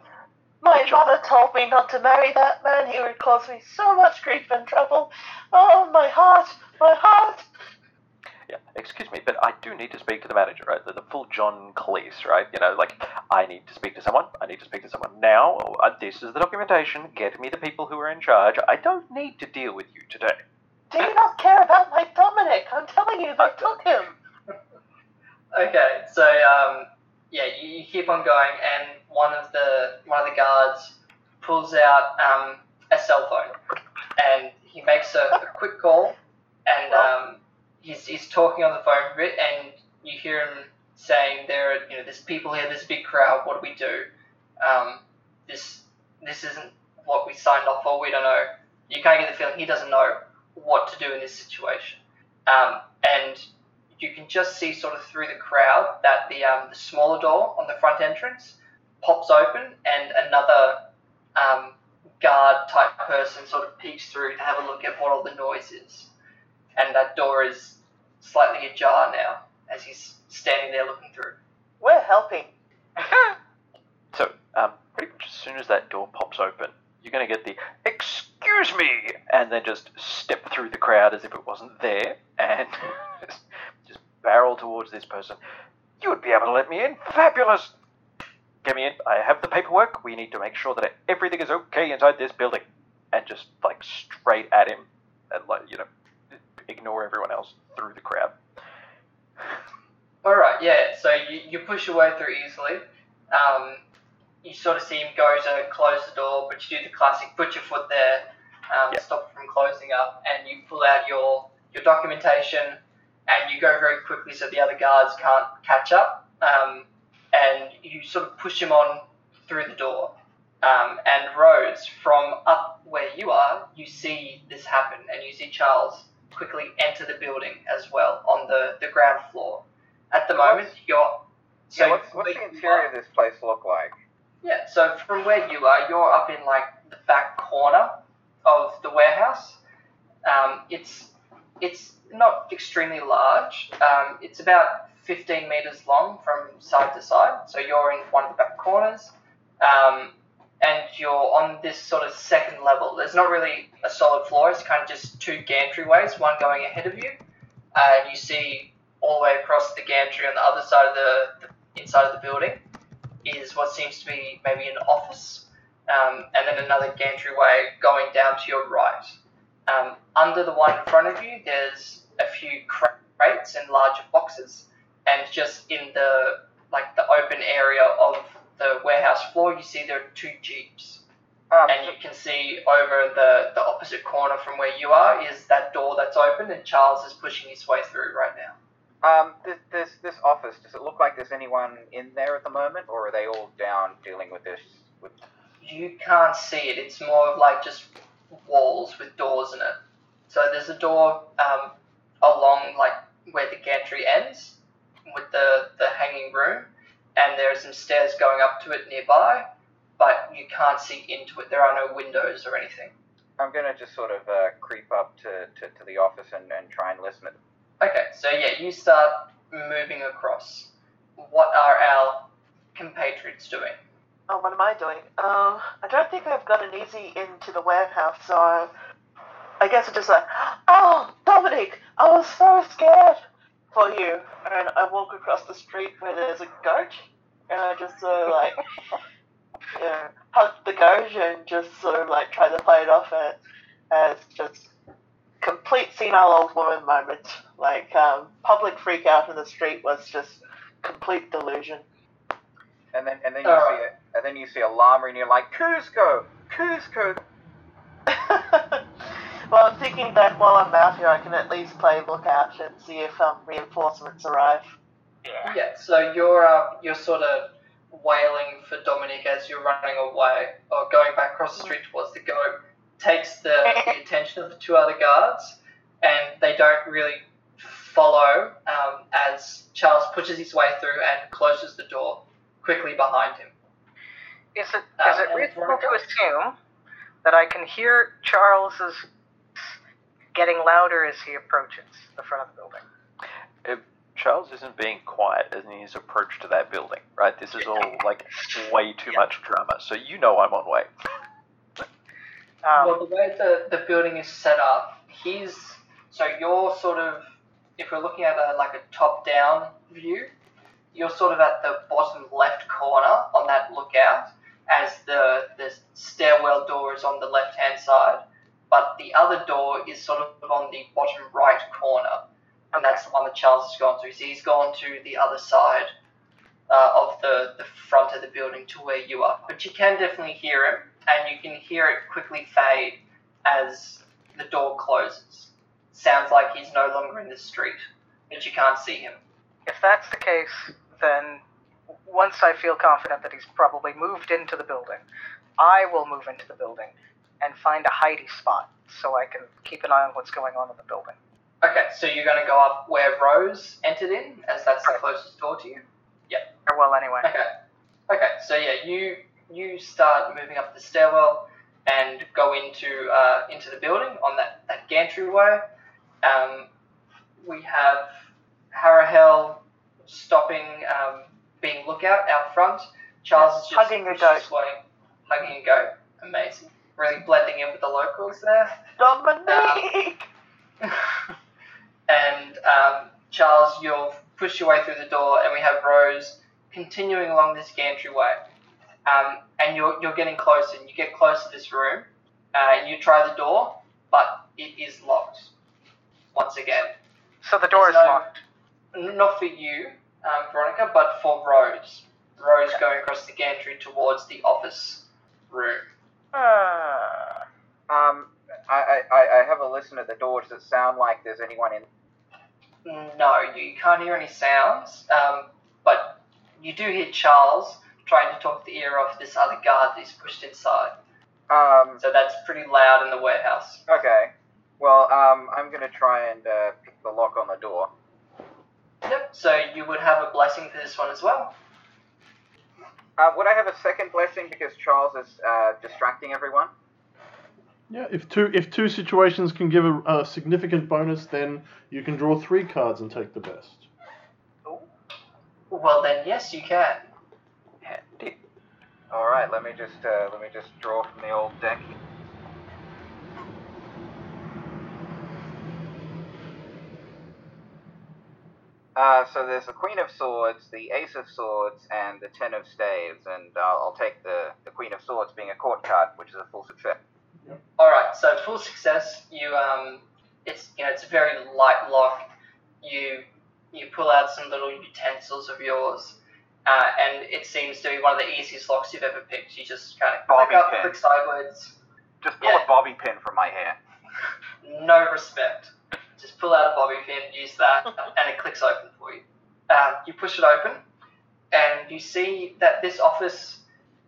My mother told me not to marry that man. He would cause me so much grief and trouble. Oh, my heart, my heart. yeah, excuse me, but I do need to speak to the manager, right? The, the full John Cleese, right? You know, like, I need to speak to someone. I need to speak to someone now. Uh, this is the documentation. Get me the people who are in charge. I don't need to deal with you today. Do you not care about my Dominic? I'm telling you, they took him. <laughs> okay, so um, yeah, you, you keep on going, and one of the one of the guards pulls out um, a cell phone, and he makes a, a quick call, and um, he's, he's talking on the phone for a bit, and you hear him saying, "There, are, you know, there's people here. There's a big crowd. What do we do? Um, this this isn't what we signed off for. We don't know." You kind of get the feeling he doesn't know what to do in this situation, um, and you can just see sort of through the crowd that the um, the smaller door on the front entrance pops open, and another um, guard type person sort of peeks through to have a look at what all the noise is, and that door is slightly ajar now as he's standing there looking through. We're helping. <laughs> So, um, pretty much as soon as that door pops open, you're going to get the "excuse me" and then just step through the crowd as if it wasn't there and just, <laughs> just barrel towards this person. You would be able to let me in. Fabulous. Get me in. I have the paperwork. We need to make sure that everything is okay inside this building, and just like straight at him, and like you know, ignore everyone else through the crowd. All right, yeah. So you, you push your way through easily. Um, you sort of see him go to close the door, but you do the classic put your foot there, um, Yeah. stop it from closing up, and you pull out your your documentation, and you go very quickly so the other guards can't catch up. Um, and you sort of push him on through the door. Um, and Rose, from up where you are, you see this happen, and you see Charles quickly enter the building as well on the, the ground floor. At the moment, you're so yeah, what's, what's the interior are- of this place look like? yeah, so from where you are, you're up in like the back corner of the warehouse. Um, it's it's not extremely large. Um, it's about 15 meters long from side to side. So you're in one of the back corners, um, and you're on this sort of second level. There's not really a solid floor. It's kind of just two gantryways, one going ahead of you, and you see all the way across the gantry on the other side of the, the inside of the building is what seems to be maybe an office, um, and then another gantryway going down to your right. Um, under the one in front of you, there's a few crates and larger boxes, and just in the like the open area of the warehouse floor, you see there are two jeeps, Um, and you can see over the the opposite corner from where you are is that door that's open, and Charles is pushing his way through right now. um, this, this this office. Does it look like there's anyone in there at the moment, or are they all down dealing with this? With you can't see it. It's more of like just walls with doors in it. So there's a door um, along like where the gantry ends with the, the hanging room, and there are some stairs going up to it nearby, but you can't see into it. There are no windows or anything. I'm gonna just sort of uh, creep up to, to, to the office and, and try and listen. Okay, so yeah, you start moving across. What are our compatriots doing? Oh, what am I doing? Um, I don't think I've gotten easy into the warehouse, so I guess I'm just like, <gasps> oh, Dominic, I was so scared for you. And I walk across the street where there's a goat, and I just sort of like, <laughs> you know, hug the goat and just sort of like try to play it off as, as just complete senile old woman moment. Like, um, public freak out in the street was just complete delusion. and then and then you Alright. see a, and then you see a llama, and you're like, Kuzco, Kuzco. Well, I'm thinking that while I'm out here, I can at least play lookout and see if um, reinforcements arrive. Yeah, so you're uh, you're sort of wailing for Dominic as you're running away or going back across the street towards the goat. Takes the, the <laughs> attention of the two other guards, and they don't really follow um, as Charles pushes his way through and closes the door quickly behind him. Is it Uh, is it reasonable to assume that I can hear Charles's getting louder as he approaches the front of the building? If Charles isn't being quiet in his approach to that building, right? This is all like way too much drama. So you know I'm on way. Um, well, the way the, the building is set up, he's so you're sort of if we're looking at a, like a top down view, you're sort of at the bottom left corner on that lookout, as the the stairwell door is on the left hand side, but the other door is sort of on the bottom right corner, and that's the one that Charles has gone to. So he's gone to the other side uh, of the, the front of the building to where you are. But you can definitely hear him, and you can hear it quickly fade as the door closes. Sounds like he's no longer in the street, but you can't see him. If that's the case, then once I feel confident that he's probably moved into the building, I will move into the building and find a hidey spot so I can keep an eye on what's going on in the building. Okay, so you're going to go up where Rose entered in, as that's the closest door to you. Or well, anyway. Okay. Okay. So yeah, you you start moving up the stairwell and go into uh, into the building on that that gantry way. Um, we have Harahel stopping, um, being lookout out front. Charles is just Hugging a goat. way, hugging a goat. Amazing. Really blending in with the locals there. Dominique! <laughs> and um, Charles, you'll push your way through the door, and we have Rose continuing along this gantry way. Um, and you're, you're getting closer, and you get close to this room, uh, and you try the door, but it is locked. Once again. So the door is no- locked. Not for you, um, Veronica, but for Rose. Rose going across the gantry towards the office room. Uh, Um, I, I, I have a listen at the door. Does it sound like there's anyone in? No, you can't hear any sounds, um, but you do hear Charles trying to talk the ear off this other guard that he's pushed inside. Um, So that's pretty loud in the warehouse. okay. Well, um, I'm gonna try and uh, pick the lock on the door. Yep. So you would have a blessing for this one as well. Uh, would I have a second blessing because Charles is uh, distracting everyone? Yeah, if two if two situations can give a, a significant bonus, then you can draw three cards and take the best. Well then, yes, you can. All right. Let me just uh, let me just draw from the old deck. Uh, so there's the Queen of Swords, the Ace of Swords, and the Ten of Staves, and uh, I'll take the, the Queen of Swords being a court card, which is a full success. All right. So full success. You um, it's you know it's a very light lock. You you pull out some little utensils of yours, uh, and it seems to be one of the easiest locks you've ever picked. You just kind of Bobby click up, pin. click sideways. Just pull Yeah. a bobby pin from my hair. <laughs> no respect. Just pull out a bobby pin, use that, and it clicks open for you. Um, you push it open, and you see that this office,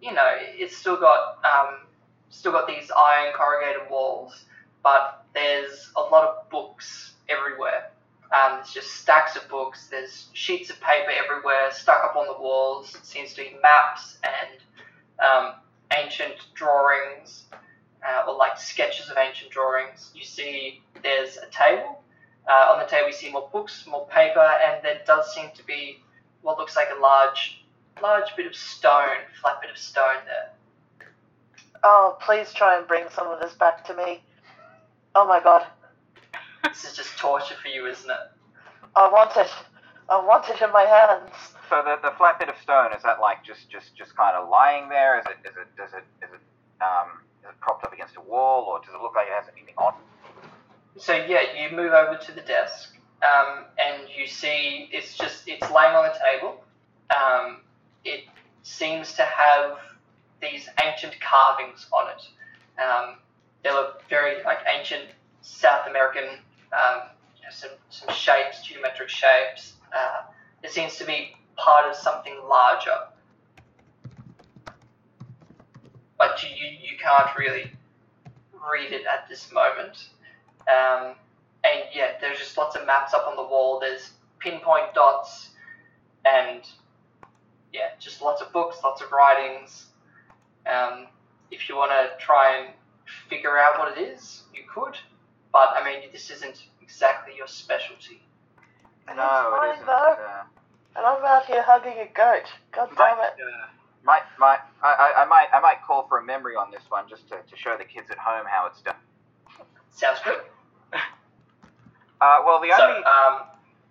you know, it's still got um, still got these iron corrugated walls, but there's a lot of books everywhere. Um, just stacks of books. There's sheets of paper everywhere, stuck up on the walls. It seems to be maps and um, ancient drawings uh, or like sketches of ancient drawings. You see there's a table. Uh, on the table, we see more books, more paper, and there does seem to be what looks like a large, large bit of stone, flat bit of stone there. Oh, please try and bring some of this back to me. Oh my god. This is just torture for you, isn't it? I want it. I want it in my hands. So the the flat bit of stone is that like just just just kind of lying there? Is it is it does it is it um is it propped up against a wall or does it look like it has anything on? So yeah, you move over to the desk, um, and you see it's just it's laying on the table. Um, it seems to have these ancient carvings on it. Um, they look very like ancient South American, um, you know, some some shapes, geometric shapes. Uh, it seems to be part of something larger, but you you, you can't really read it at this moment. Um, and yeah, there's just lots of maps up on the wall. There's pinpoint dots, and yeah, just lots of books, lots of writings. Um, if you want to try and figure out what it is, you could. But I mean, this isn't exactly your specialty. It's No, fine, it isn't. though. Uh, And I'm out here hugging a goat. God damn might, it. uh, might might I, I, I might I might call for a memory on this one just to, to show the kids at home how it's done. Sounds good. Uh, well, the So, only um,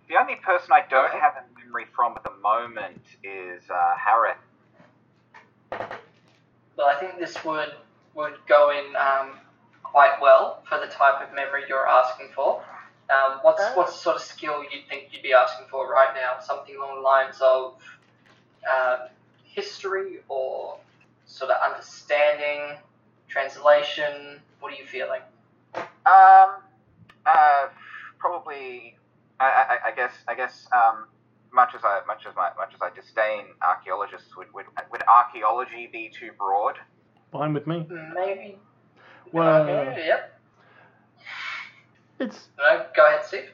the only person I don't have a memory from at the moment is uh, Harahel. well, I think this would would go in um, quite well for the type of memory you're asking for. Um, what's Oh. what's the sort of skill you'd think you'd be asking for right now? Something along the lines of um, history or sort of understanding, translation. What are you feeling? Um, uh, probably. I, I, I guess. I guess. Um, much as I much as my much as I disdain archaeologists, would would, would archaeology be too broad? Fine with me. Maybe. Well, Okay, yep. it's No, go ahead, Steve.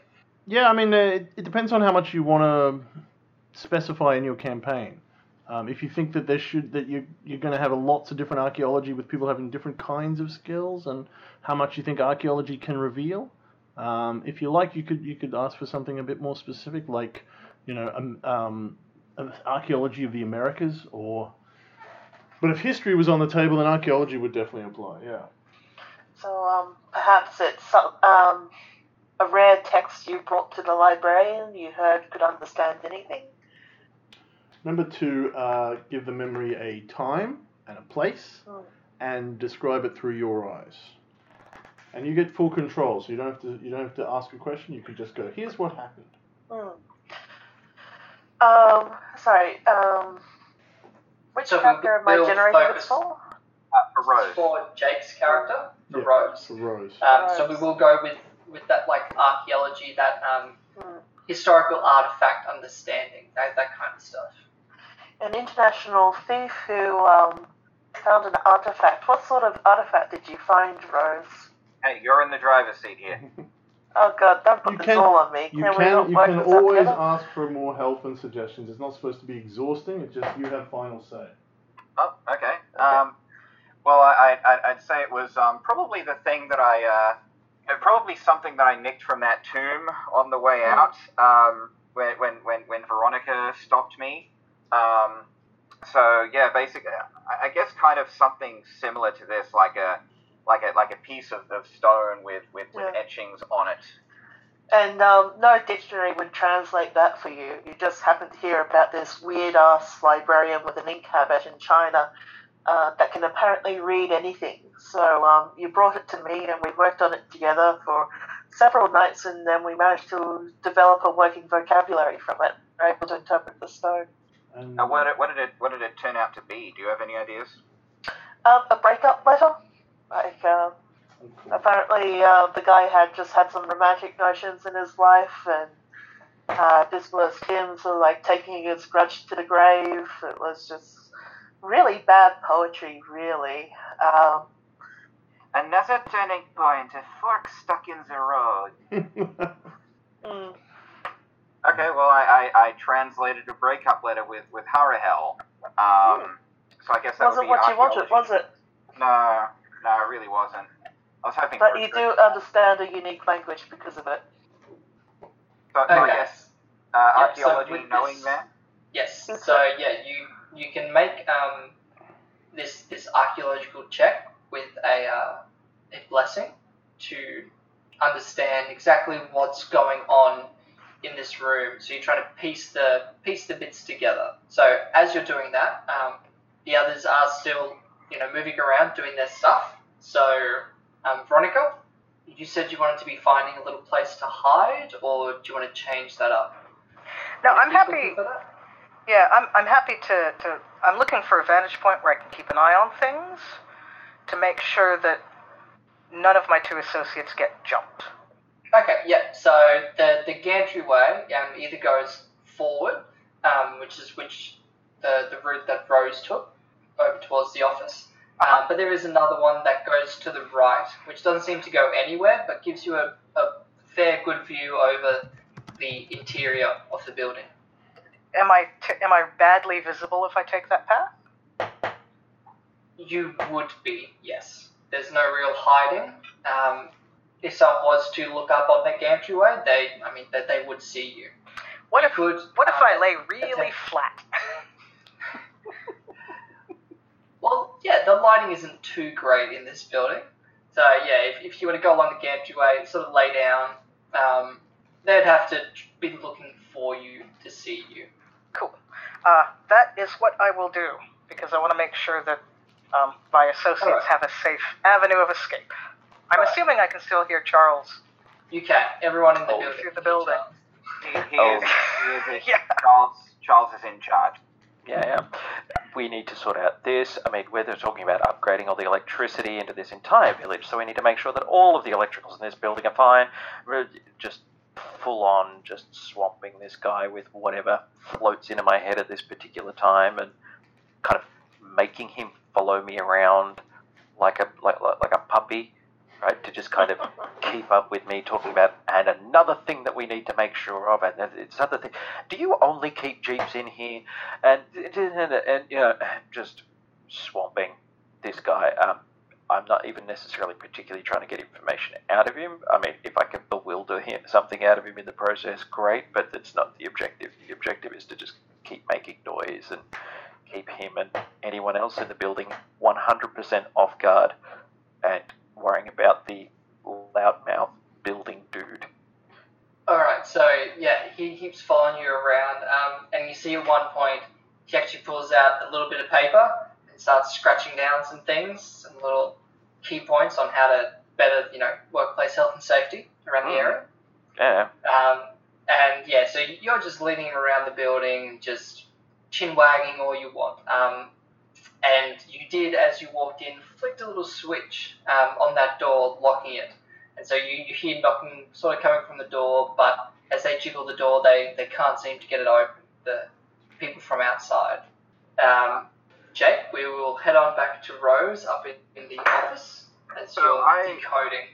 Yeah, I mean, uh, it, it depends on how much you want to specify in your campaign. Um, if you think that there should that you you're going to have lots of different archaeology with people having different kinds of skills, and how much you think archaeology can reveal. Um, if you like, you could you could ask for something a bit more specific, like you know, um, um, archaeology of the Americas, or. But if history was on the table, then archaeology would definitely apply. Yeah. So um, perhaps it's um, a rare text you brought to the librarian you heard could understand anything. Number two, uh, give the memory a time and a place, Hmm. and describe it through your eyes. And you get full control, so you don't have to you don't have to ask a question. You can just go, "Here's what happened." Hmm. Um, sorry. Um, which So character am I generating focus- this for? Uh, for Rose. For Jake's character, for Yeah, Rose. For Rose. Um, so we will go with, with that like archaeology, that um, Hmm. historical artifact understanding, that, that kind of stuff. An international thief who um, found an artifact. What sort of artifact did you find, Rose? Hey, you're in the driver's seat here. <laughs> Oh God, don't put You this can- all on me. You can, we can not you can this always together? ask for more help and suggestions. It's not supposed to be exhausting. It's just you have final say. Oh, okay. Um, well, I, I, I'd say it was um, probably the thing that I, uh, uh, probably something that I nicked from that tomb on the way out um, when, when, when, when Veronica stopped me. Um, so yeah, basically, I, guess kind of something similar to this, like a like a like a piece of, of stone with, with, with etchings on it. And um, no dictionary would translate that for you. You just happen to hear about this weird ass librarian with an ink habit in China uh, that can apparently read anything. So um, you brought it to me, and we worked on it together for several nights, and then we managed to develop a working vocabulary from it. We're able to interpret the stone. And Uh, what, did, what did it what did it turn out to be? Do you have any ideas? Um, a breakup letter. Like uh, apparently, uh, the guy had just had some romantic notions in his life, and uh, this was him sort of like taking his grudge to the grave. It was just really bad poetry, really. Um, Another turning point, a fork stuck in the road. <laughs> mm, Okay, well, I, I, I translated a breakup letter with, with Harahel. Um, so I guess that wasn't would be what you wanted, was it? No, no, it really wasn't. I was hoping But for a you do understand a unique language because of it. So, so I guess uh, Yeah, archaeology with knowing this- that. Yes. So yeah, you you can make um, this this archaeological check with a uh, a blessing to understand exactly what's going on in this room. So you're trying to piece the piece the bits together. So as you're doing that, um, the others are still you know moving around doing their stuff. So um, Veronica, you said you wanted to be finding a little place to hide, or do you want to change that up? No, I'm happy. looking for that? Yeah, I'm, I'm happy to, to. I'm looking for a vantage point where I can keep an eye on things to make sure that none of my two associates get jumped. Okay, yeah. So the the gantry way um, either goes forward, um, which is which the the route that Rose took over towards the office. Um, but there is another one that goes to the right, which doesn't seem to go anywhere, but gives you a, a fair good view over the interior of the building. Am I t- am I badly visible if I take that path? You would be, yes. There's no real hiding. Um, if someone was to look up on the gantry they, I mean, that they would see you. What if could, what if um, I lay really attack- flat? <laughs> Well, yeah, the lighting isn't too great in this building. So yeah, if, if you were to go along the gantry sort of lay down, um, they'd have to be looking for you to see you. Cool. Uh, that is what I will do because I want to make sure that um, my associates Alright. have a safe avenue of escape. I'm assuming I can still hear Charles. You can. Everyone in the Oh. building. Through the building. He, he Oh. is, he is <laughs> Yeah. Charles, Charles is in charge. Yeah, yeah. We need to sort out this. I mean, we're talking about upgrading all the electricity into this entire village, so we need to make sure that all of the electricals in this building are fine. We're Just full on just swamping this guy with whatever floats into my head at this particular time and kind of making him follow me around like a like, like, like a puppy right to just kind of keep up with me talking about and another thing that we need to make sure of and it's another thing do you only keep jeeps in here and and, and you know just swamping this guy um, I'm not even necessarily particularly trying to get information out of him. I mean, if I can bewilder him, something out of him in the process, great, but that's not the objective. The objective is to just keep making noise and keep him and anyone else in the building 100% off guard and worrying about the loudmouth building dude. Alright, so yeah, he keeps following you around, um, and you see at one point he actually pulls out a little bit of paper and starts scratching down some things, some little key points on how to better, you know, workplace health and safety around the area. Yeah. Um, and yeah, so you're just leaning around the building, just chin wagging all you want. Um, and you did, as you walked in, flicked a little switch um, on that door, locking it. And so you, you hear knocking sort of coming from the door, but as they jiggle the door, they, they can't seem to get it open, the people from outside. Um, Jake, we will head on back to Rose up in, in the office as So you're I- decoding.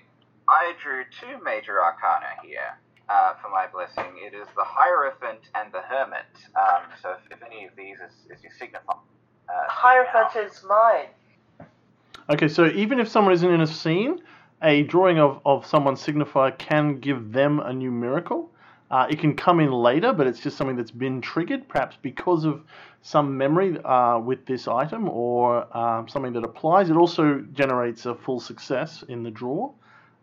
I drew two major arcana here uh, for my blessing. It is the Hierophant and the Hermit. Um, so if, if any of these is, is your signify. Hierophant is mine. Okay, so even if someone isn't in a scene, a drawing of, of someone's signifier can give them a new miracle. Uh, it can come in later, but it's just something that's been triggered, perhaps because of some memory uh, with this item or um, something that applies. It also generates a full success in the draw.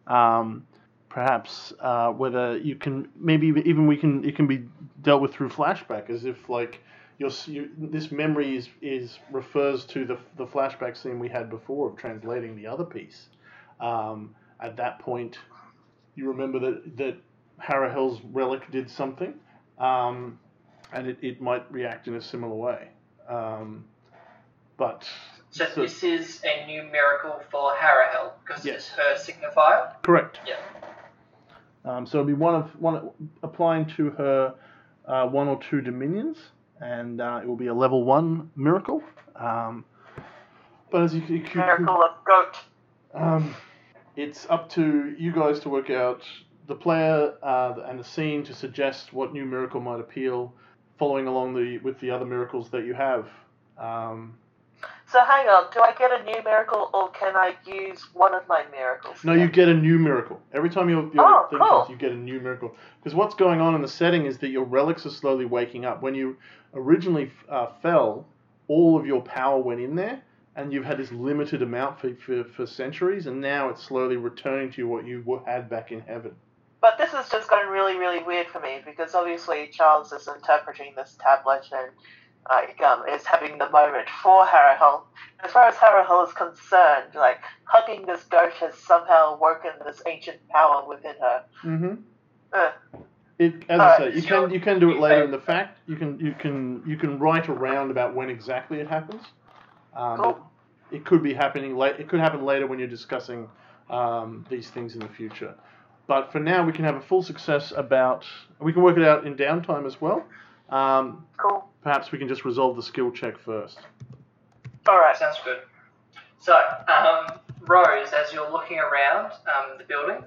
Um, perhaps uh, whether you can maybe even we can it can be dealt with through flashback, as if like your you, this memory is, is refers to the the flashback scene we had before of translating the other piece. Um, at that point, you remember that that Harahel's relic did something, um, and it, it might react in a similar way. Um, but So, so- this is a new miracle for Harahel because Yes. it's her signifier. correct. Yeah. Um, so it'll be one of one applying to her uh, one or two dominions, and uh, it will be a level one miracle. Um, but as you, you, you Miracle of goat. um, it's up to you guys to work out the player uh, and the scene to suggest what new miracle might appeal, following along the with the other miracles that you have. Um, So hang on, do I get a new miracle or can I use one of my miracles? No, you get a new miracle. Every time your, your Oh, thing cool. comes, you get a new miracle. Because what's going on in the setting is that your relics are slowly waking up. When you originally uh, fell, all of your power went in there, and you've had this limited amount for, for, for centuries, and now it's slowly returning to you what you had back in heaven. But this has just gotten really, really weird for me because obviously Charles is interpreting this tablet and like um, is having the moment for Harahel. As far as Harahel is concerned, like hugging this goat has somehow woken this ancient power within her. Mm-hmm. Uh, It, as I say, you can you can do it later in the fact. You can you can you can write around about when exactly it happens. Um, Cool. but It could be happening late. It could happen later when you're discussing um, these things in the future. But for now, we can have a full success about. We can work it out in downtime as well. Um, cool. Perhaps we can just resolve the skill check first. All right. Sounds good. So, um, Rose, as you're looking around um, the building,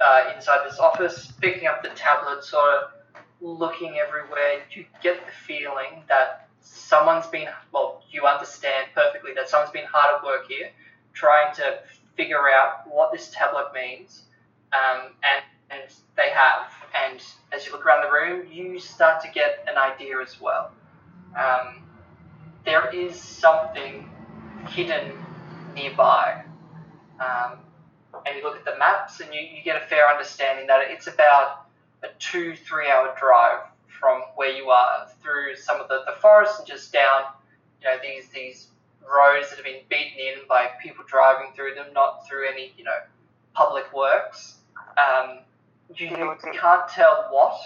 uh, inside this office, picking up the tablet, sort of looking everywhere, you get the feeling that someone's been, well, you understand perfectly that someone's been hard at work here, trying to figure out what this tablet means, um, and, and they have. And as you look around the room, you start to get an idea as well. Um, there is something hidden nearby. Um, and you look at the maps and you, you get a fair understanding that it's about a two, three hour drive from where you are through some of the, the forests and just down, you know, these, these roads that have been beaten in by people driving through them, not through any, you know, public works. Um, you, you can't tell what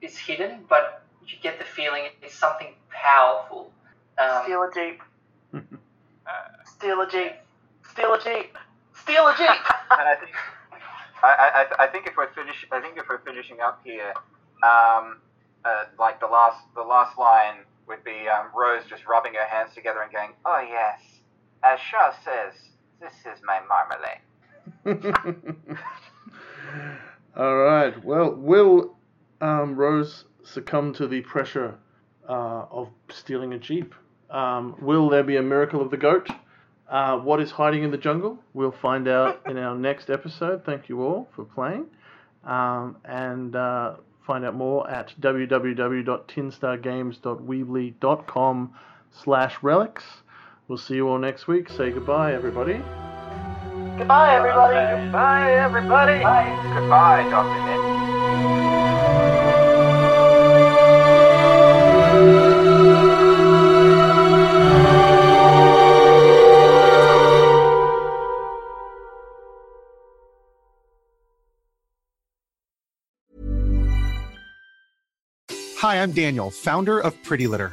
is hidden, but you get the feeling it's something powerful. Um, Steal a jeep. <laughs> Steal a jeep. Steal a jeep. Steal a jeep. <laughs> And I think I, I, I think if we're finish, I think if we're finishing up here, um, uh, like the last, the last line would be um, Rose just rubbing her hands together and going, Oh, yes. As Shaw says, this is my marmalade. <laughs> All right. Well, will um, Rose succumb to the pressure uh, of stealing a jeep? Um, will there be a miracle of the goat? Uh, what is hiding in the jungle? We'll find out <laughs> in our next episode. Thank you all for playing. Um, and uh, find out more at www.tinstargames.weebly.com slash relics. We'll see you all next week. Say goodbye, everybody. Goodbye, everybody. Goodbye, everybody. "Goodbye, Doctor Nick." Hi, I'm Daniel, founder of Pretty Litter.